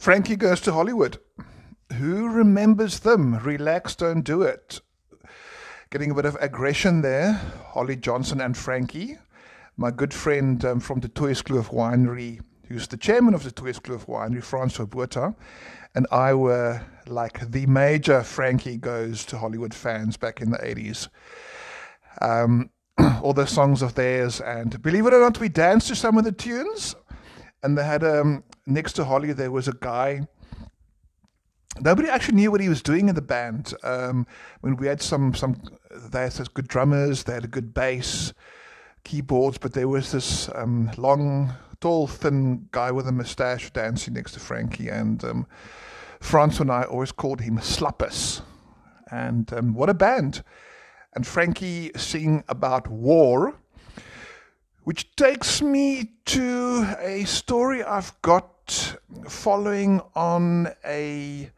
Frankie goes to Hollywood. Who remembers them? Relax, don't do it. Getting a bit of aggression there. Holly Johnson and Frankie. My good friend um, from the Toitskloof Winery, who's the chairman of the Toitskloof Winery, Francois Botha, and I were like the major Frankie Goes to Hollywood fans back in the 80s. Um, all the songs of theirs, and believe it or not, we danced to some of the tunes. And they had um, next to Holly, there was a guy. Nobody actually knew what he was doing in the band. Um, when we had some some, they had good drummers, they had a good bass, keyboards, but there was this um, long, tall, thin guy with a mustache dancing next to Frankie, and um, Franz and I always called him Slappus. And um, what a band! And Frankie sing about war, which takes me to a story I've got following on a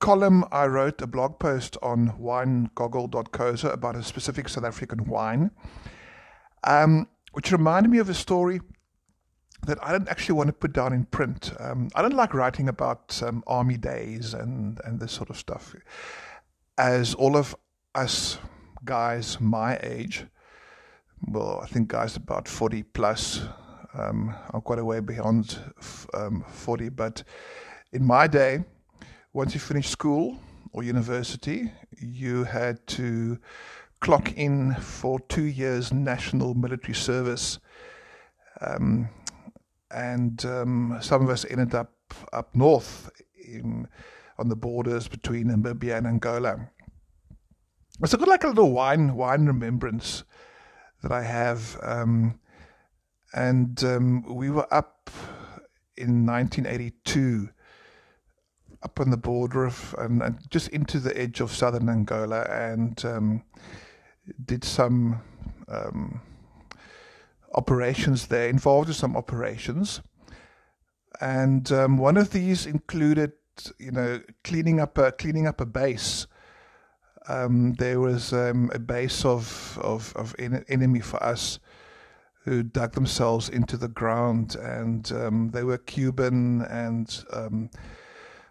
column I wrote, a blog post on winegoggle.co about a specific South African wine, um, which reminded me of a story that I don't actually want to put down in print. Um, I don't like writing about um, army days and, and this sort of stuff. As all of us guys my age, well, I think guys about 40 plus, um, I'm quite a way beyond um, 40, but in my day, once you finished school or university, you had to clock in for two years national military service. Um, and um, some of us ended up up north in, on the borders between Namibia and Angola. It's a good like a little wine wine remembrance that I have, um, and um, we were up in 1982, up on the border of and, and just into the edge of southern Angola, and um, did some um, operations there, involved in some operations. And um, one of these included, you know, cleaning up a cleaning up a base. Um, there was um, a base of of, of en- enemy for us who dug themselves into the ground, and um, they were Cuban and um,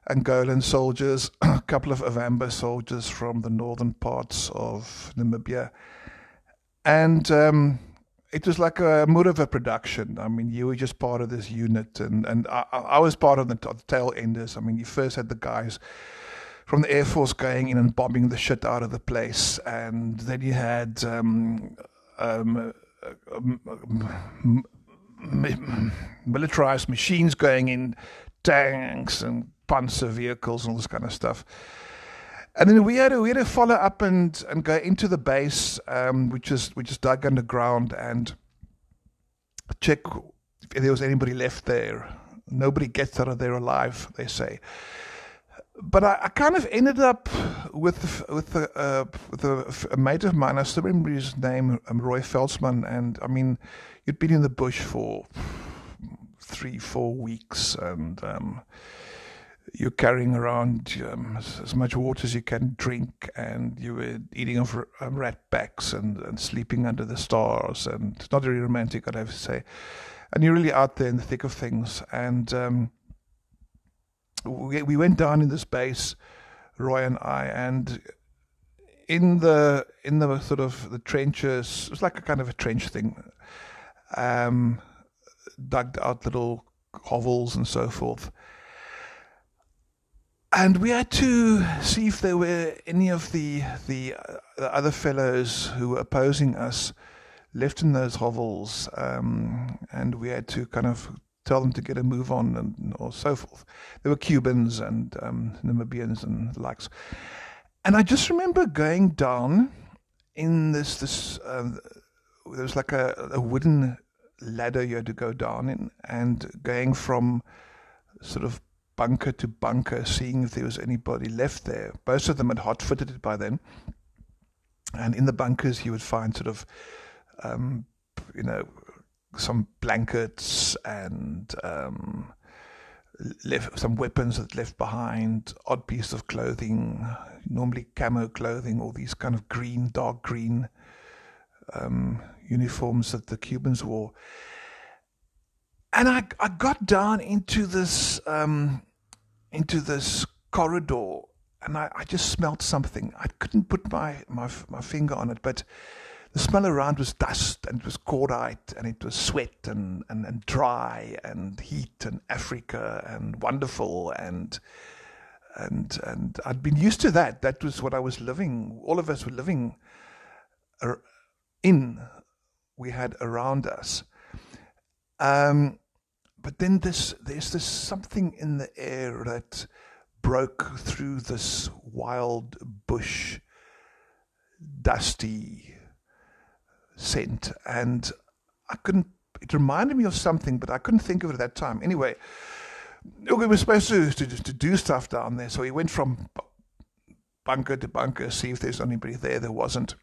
Angolan soldiers, a couple of Ovambo soldiers from the northern parts of Namibia, and um, it was like a a production. I mean, you were just part of this unit, and and I, I was part of the, the tail enders. I mean, you first had the guys from the Air Force going in and bombing the shit out of the place, and then you had um, um, militarized machines going in, tanks and panzer vehicles and all this kind of stuff. And then we had to we had to follow up and and go into the base, um, which is which is dug underground, and check if there was anybody left there. Nobody gets out of there alive, they say. But I, I kind of ended up with with a, uh, with a, a, mate of mine. I still remember his name, um, Roy Feltzman, and I mean, you'd been in the bush for three, four weeks, and um, you're carrying around um, as, as, much water as you can drink, and you were eating off um, rat packs and, and sleeping under the stars, and it's not very romantic, I'd have to say. And you're really out there in the thick of things. And um, we, we went down in this base, Roy and I, and in the in the sort of the trenches, it was like a kind of a trench thing. Um, dug out little hovels and so forth and we had to see if there were any of the the, uh, the other fellows who were opposing us left in those hovels, um, and we had to kind of tell them to get a move on and or so forth. There were Cubans and um, Namibians and the likes, and I just remember going down in this this uh, there was like a, a wooden ladder you had to go down in, and going from sort of bunker to bunker, seeing if there was anybody left there. Most of them had hot footed it by then. And in the bunkers, you would find sort of, um, you know, some blankets and um, left, some weapons that left behind, odd pieces of clothing, normally camo clothing, all these kind of green, dark green um, uniforms that the Cubans wore. And I, I got down into this um, into this corridor and I, I just smelled something. I couldn't put my, my, my finger on it, but the smell around was dust and it was cordite and it was sweat and, and, and dry and heat and Africa and wonderful and and and I'd been used to that. That was what I was living. All of us were living in. We had around us. Um, but then this there's this something in the air that broke through this wild bush, dusty scent, and I couldn't. It reminded me of something, but I couldn't think of it at that time. Anyway, we were supposed to, to to do stuff down there, so we went from bunker to bunker, see if there's anybody there. There wasn't.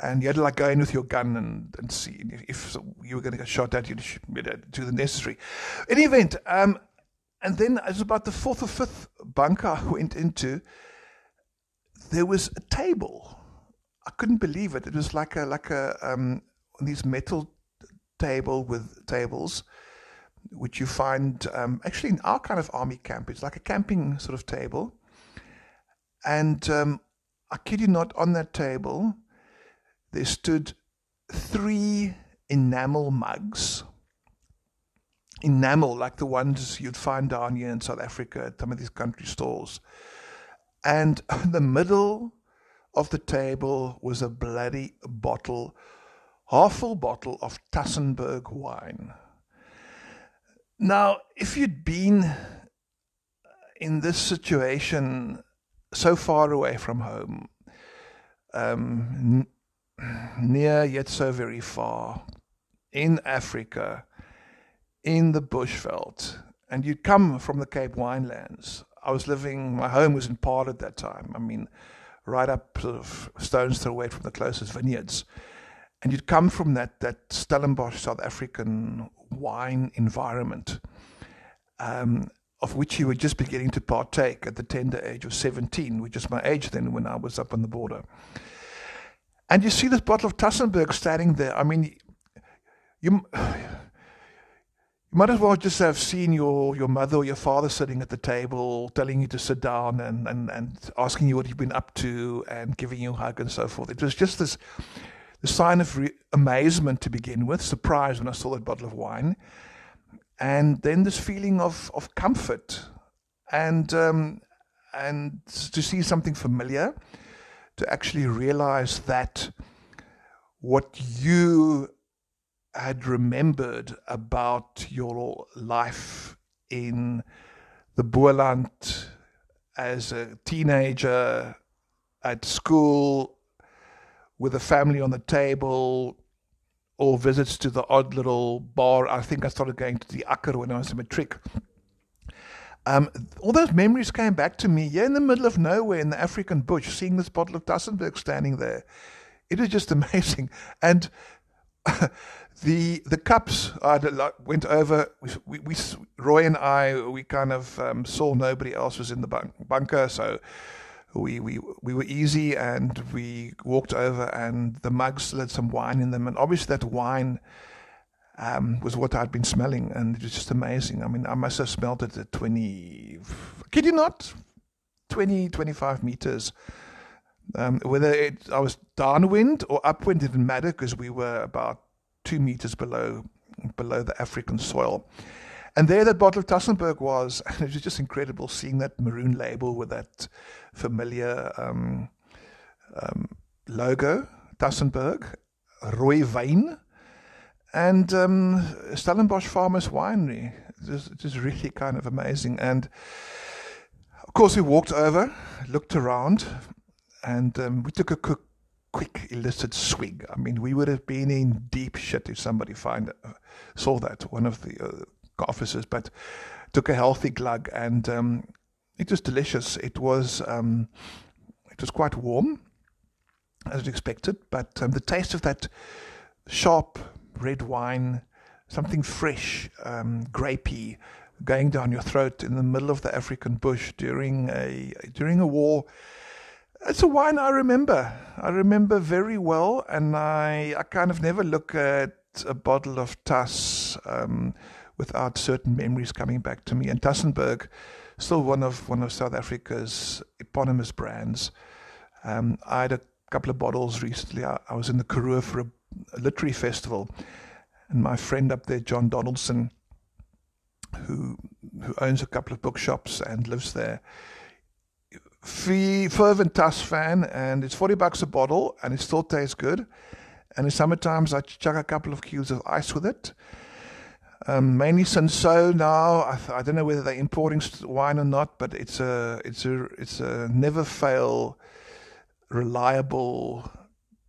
And you had to like go in with your gun and, and see if you were going to get shot at, you do the necessary. In any event, um, and then it was about the fourth or fifth bunker I went into. There was a table. I couldn't believe it. It was like a like a um, these metal table with tables, which you find um, actually in our kind of army camp. It's like a camping sort of table. And um, I kid you not, on that table, there stood three enamel mugs enamel like the ones you'd find down here in South Africa at some of these country stores. And the middle of the table was a bloody bottle, half full bottle of Tassenberg wine. Now, if you'd been in this situation so far away from home, um, n- near yet so very far, in Africa, in the bushveld, and you'd come from the Cape Winelands. I was living, my home was in Paarl at that time. I mean, right up sort of stones throw away from the closest vineyards. And you'd come from that, that Stellenbosch South African wine environment, um, of which you were just beginning to partake at the tender age of 17, which is my age then when I was up on the border. And you see this bottle of Tassenberg standing there. I mean, you you might as well just have seen your, your mother or your father sitting at the table, telling you to sit down and, and, and asking you what you've been up to and giving you a hug and so forth. It was just this, this sign of re- amazement to begin with, surprise when I saw that bottle of wine, and then this feeling of, of comfort and, um, and to see something familiar, to actually realize that what you had remembered about your life in the Boland as a teenager at school with a family on the table or visits to the odd little bar. I think I started going to the Akker when I was a matric. Um, all those memories came back to me, yeah, in the middle of nowhere in the African bush, seeing this bottle of Tassenberg standing there. It was just amazing. And the the cups I went over. We, we, Roy and I we kind of um, saw nobody else was in the bunk, bunker, so we, we we were easy and we walked over and the mugs had some wine in them and obviously that wine um, was what I'd been smelling and it was just amazing. I mean I must have smelled it at 20, kid you not, 20, 25 meters. Um, whether it, I was downwind or upwind didn't matter because we were about two meters below below the African soil. And there that bottle of Tassenberg was, and it was just incredible seeing that maroon label with that familiar um, um, logo, Tassenberg, Rooiwyn, and um, Stellenbosch Farmers Winery. It was, really kind of amazing. And of course, we walked over, looked around, and um, we took a quick quick illicit swig. I mean, we would have been in deep shit if somebody find uh, saw that one of the uh, officers, but took a healthy glug and um, it was delicious. It was um, it was quite warm as expected, but um, the taste of that sharp red wine, something fresh, um, grapey, going down your throat in the middle of the African bush during a during a war it's a wine I remember. I remember very well, and I, I kind of never look at a bottle of Tass um, without certain memories coming back to me. And Tassenberg still one of one of South Africa's eponymous brands. Um, I had a couple of bottles recently. I, I was in the Karoo for a, a, literary festival, and my friend up there, John Donaldson, who who owns a couple of bookshops and lives there, fervent Tuss fan, and it's forty bucks a bottle, and it still tastes good. And in summertimes, I chuck a couple of cubes of ice with it. Um, mainly Cinsault now. I, I, don't know whether they're importing wine or not, but it's a it's a it's a never fail, reliable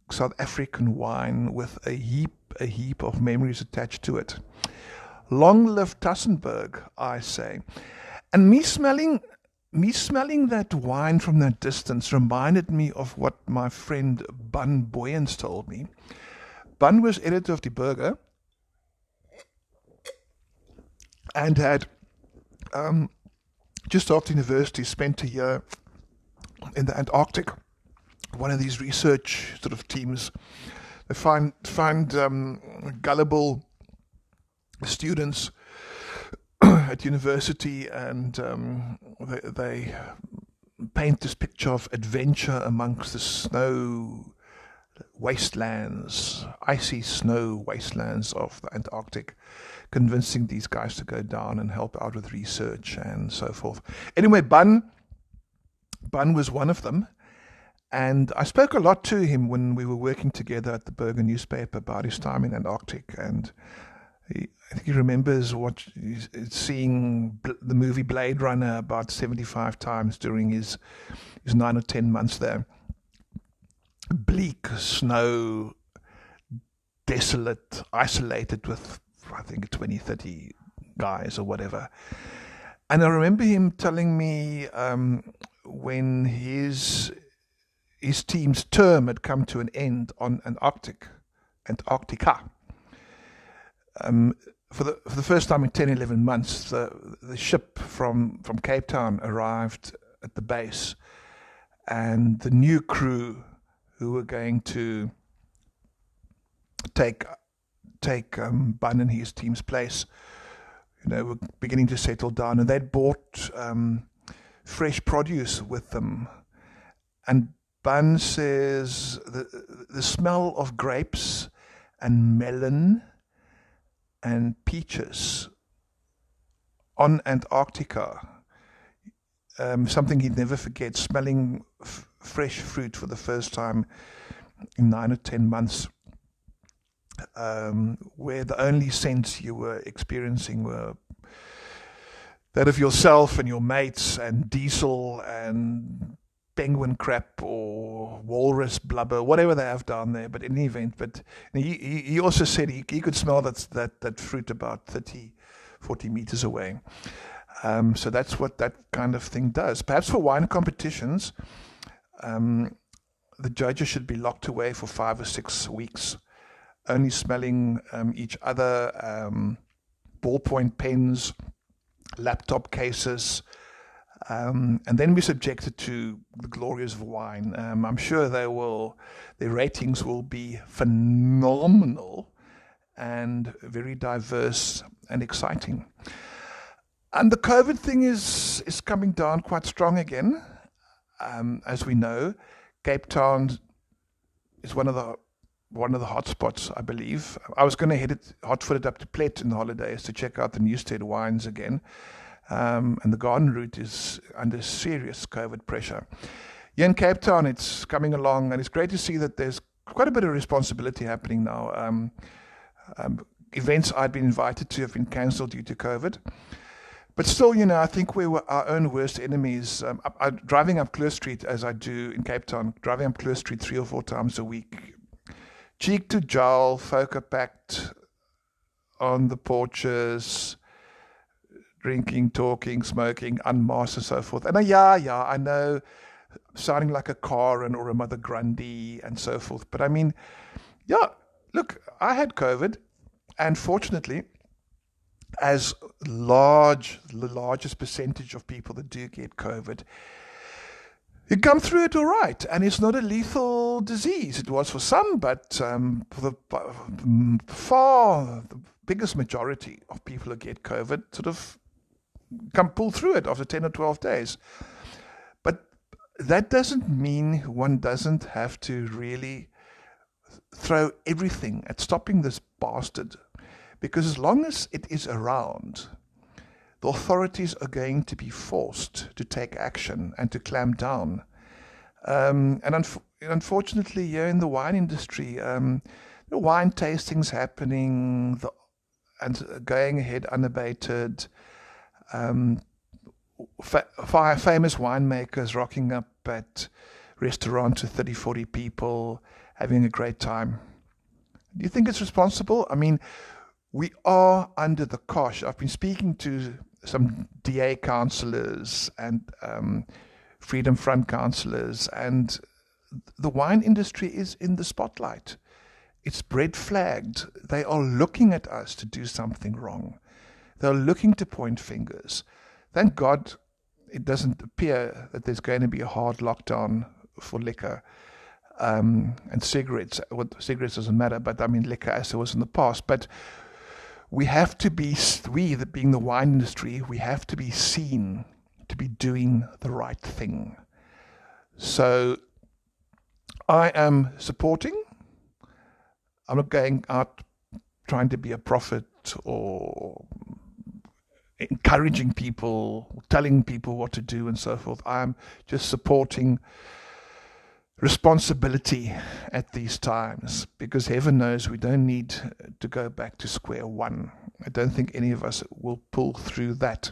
South African wine with a heap a heap of memories attached to it. Long live Tassenberg, I say. And me smelling me smelling that wine from that distance reminded me of what my friend Bun Booyens told me. Bun was editor of the Burger and had um, just after university spent a year in the Antarctic. One of these research sort of teams. They find find um, gullible students at university, and um, they, they paint this picture of adventure amongst the snow wastelands, icy snow wastelands of the Antarctic convincing these guys to go down and help out with research and so forth. Anyway, Bun, Bun was one of them. And I spoke a lot to him when we were working together at the Burger newspaper about his time in Antarctic. And I think he remembers what seeing the movie Blade Runner about 75 times during his, his nine or ten months there. Bleak, snow, desolate, isolated with I think 20, 30 guys or whatever. And I remember him telling me um, when his his team's term had come to an end on an Antarctic, Antarctica. Um, for the for the first time in 10, 11 months, the the ship from from Cape Town arrived at the base, and the new crew who were going to take take um, Bun and his team's place. You know, were beginning to settle down, and they'd bought um, fresh produce with them. And Bun says the the smell of grapes and melon and peaches on Antarctica. Um, something he'd never forget, smelling f- fresh fruit for the first time in nine or ten months um, where the only sense you were experiencing were that of yourself and your mates and diesel and penguin crap or walrus blubber, whatever they have down there. But in any event, but he, he also said he, he could smell that, that, that fruit about 30, 40 meters away. Um, so that's what that kind of thing does. Perhaps for wine competitions, um, the judges should be locked away for five or six weeks only smelling um, each other, um, ballpoint pens, laptop cases. Um, and then we're subjected to the glories of wine. Um, I'm sure they will, their ratings will be phenomenal and very diverse and exciting. And the COVID thing is is coming down quite strong again, um, as we know. Cape Town is one of the one of the hotspots, I believe. I was going to head it hot-footed up to Plett in the holidays to check out the Newstead wines again. Um, and the garden route is under serious COVID pressure. Here in Cape Town, it's coming along, and it's great to see that there's quite a bit of responsibility happening now. Um, um, events I'd been invited to have been cancelled due to COVID. But still, you know, I think we were our own worst enemies. Um, I, I, driving up Kloof Street as I do in Cape Town, driving up Kloof Street three or four times a week, cheek to jowl, folk are packed on the porches, drinking, talking, smoking, unmasked, and so forth. And uh, yeah, yeah, I know, sounding like a Karen or a Mother Grundy and so forth. But I mean, yeah, look, I had COVID, and fortunately, as large, the largest percentage of people that do get COVID, you come through it all right, and it's not a lethal disease. It was for some, but um, for the far the biggest majority of people who get COVID sort of come pull through it after 10 or 12 days. But that doesn't mean one doesn't have to really throw everything at stopping this bastard. Because as long as it is around, the authorities are going to be forced to take action and to clamp down. Um, and un- unfortunately, here in the wine industry, um, the wine tastings happening the, and going ahead unabated. Um, fa- famous winemakers rocking up at restaurants with 30, 40 people, having a great time. Do you think it's responsible? I mean, we are under the cosh. I've been speaking to some DA councillors and um, Freedom Front councillors, and the wine industry is in the spotlight. It's red flagged. They are looking at us to do something wrong. They're looking to point fingers. Thank God it doesn't appear that there's going to be a hard lockdown for liquor um, and cigarettes. Well, cigarettes doesn't matter, but I mean liquor as it was in the past. But we have to be, we being the wine industry, we have to be seen to be doing the right thing. So I am supporting. I'm not going out trying to be a prophet or encouraging people, telling people what to do, and so forth. I'm just supporting responsibility at these times because heaven knows we don't need to go back to square one. I don't think any of us will pull through that.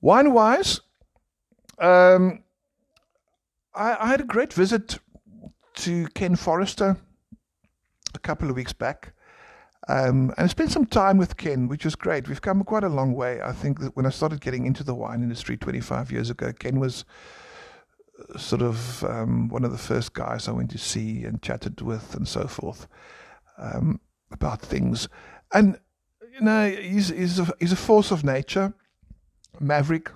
Wine wise, um, I, I, had a great visit to Ken Forrester a couple of weeks back. Um, and I spent some time with Ken, which was great. We've come quite a long way. I think that when I started getting into the wine industry 25 years ago, Ken was uh, sort of um, one of the first guys I went to see and chatted with and so forth um, about things. And, you know, he's, he's, a, he's a force of nature, maverick.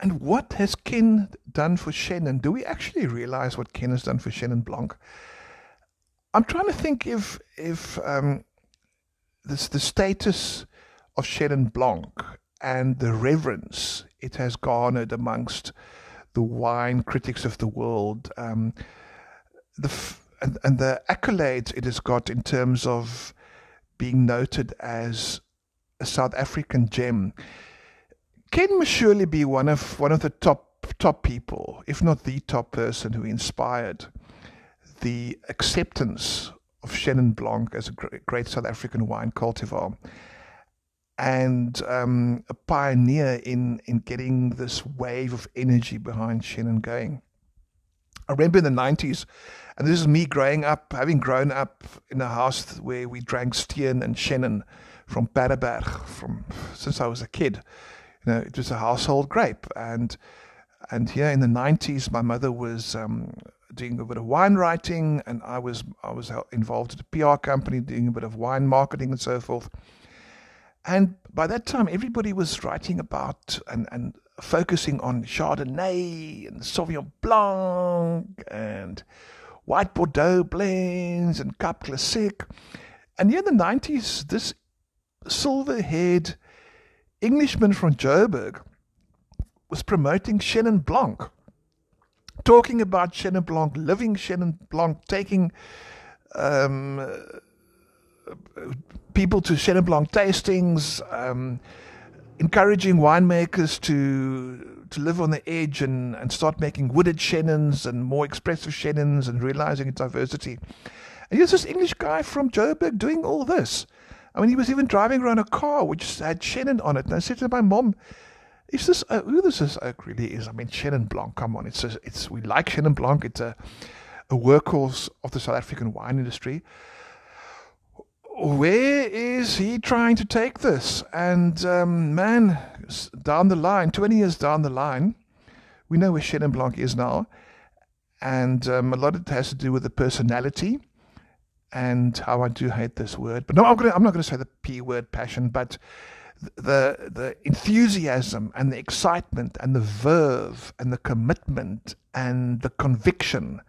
And what has Ken done for Chenin? Do we actually realize what Ken has done for Chenin Blanc? I'm trying to think if if um, this the status of Chenin Blanc and the reverence it has garnered amongst the wine critics of the world, um, the f- and, and the accolades it has got in terms of being noted as a South African gem. Ken must surely be one of one of the top top people, if not the top person who inspired the acceptance of Chenin Blanc as a great South African wine cultivar and um, a pioneer in, in getting this wave of energy behind Chenin going. I remember in the 90s, and this is me growing up, having grown up in a house where we drank Steen and Chenin from Paardeberg from since I was a kid. You know, it was a household grape, and and here in the 90s, my mother was um, doing a bit of wine writing, and I was I was involved at a PR company doing a bit of wine marketing and so forth. And by that time, everybody was writing about and, and focusing on Chardonnay and Sauvignon Blanc and white Bordeaux blends and Cap Classique. And in the 90s, this silver haired Englishman from Joburg was promoting Chenin Blanc talking about Chenin Blanc, living Chenin Blanc, taking um, people to Chenin Blanc tastings, um, encouraging winemakers to to live on the edge and, and start making wooded Chenins and more expressive Chenins and realizing its diversity. And here's this English guy from Joburg doing all this. I mean, he was even driving around a car which had Chenin on it. And I said to my mom, is this uh, who this is oak really is? I mean, Chenin Blanc. Come on, it's a, it's we like Chenin Blanc. It's a a workhorse of the South African wine industry. Where is he trying to take this? And um, man, down the line, twenty years down the line, we know where Chenin Blanc is now, and um, a lot of it has to do with the personality and how I do hate this word. But no, I'm, gonna, I'm not going to say the p word, passion, but the the enthusiasm and the excitement and the verve and the commitment and the conviction.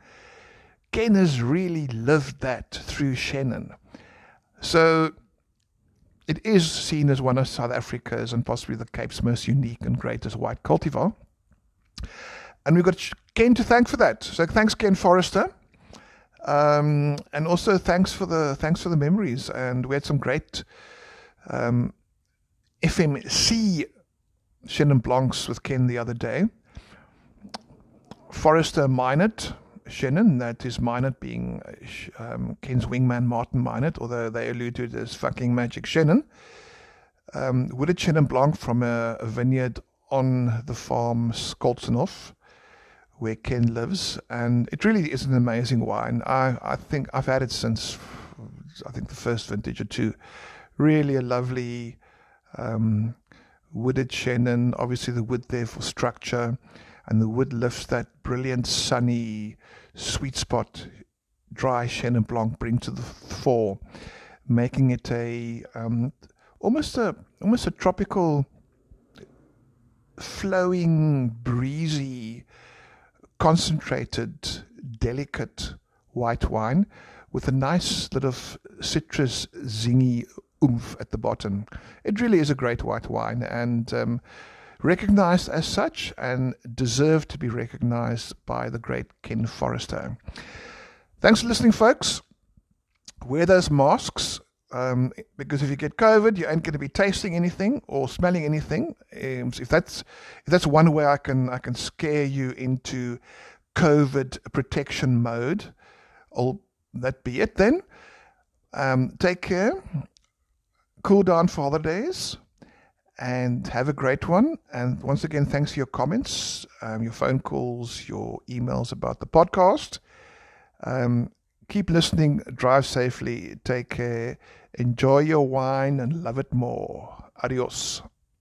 Ken has really lived that through Chenin. So it is seen as one of South Africa's and possibly the Cape's most unique and greatest white cultivar. And we've got Ken to thank for that. So thanks, Ken Forrester. Um, and also thanks for the thanks for the memories. And we had some great um, FMC Chenin Blancs with Ken the other day. Forrester Meinert Chenin, that is Meinert being um, Ken's wingman Martin Meinert, although they allude to it as fucking magic Chenin. Um, wooded Chenin Blanc from a, a vineyard on the farm Scholtzenhof where Ken lives, and it really is an amazing wine. I, I think I've had it since I think the first vintage or two. Really a lovely um, wooded Chenin. Obviously, the wood there for structure, and the wood lifts that brilliant sunny sweet spot dry Chenin Blanc bring to the fore, making it a um, almost a almost a tropical, flowing, breezy concentrated, delicate white wine with a nice little citrus zingy oomph at the bottom. It really is a great white wine and um, recognized as such and deserved to be recognized by the great Ken Forrester. Thanks for listening, folks. Wear those masks. Um, because if you get COVID, you ain't going to be tasting anything or smelling anything. Um, so if that's if that's one way I can I can scare you into COVID protection mode, I'll that be it then. Um, take care, cool down for holidays, and have a great one. And once again, thanks for your comments, um, your phone calls, your emails about the podcast. Um, keep listening, drive safely, take care, enjoy your wine, and love it more. Adios.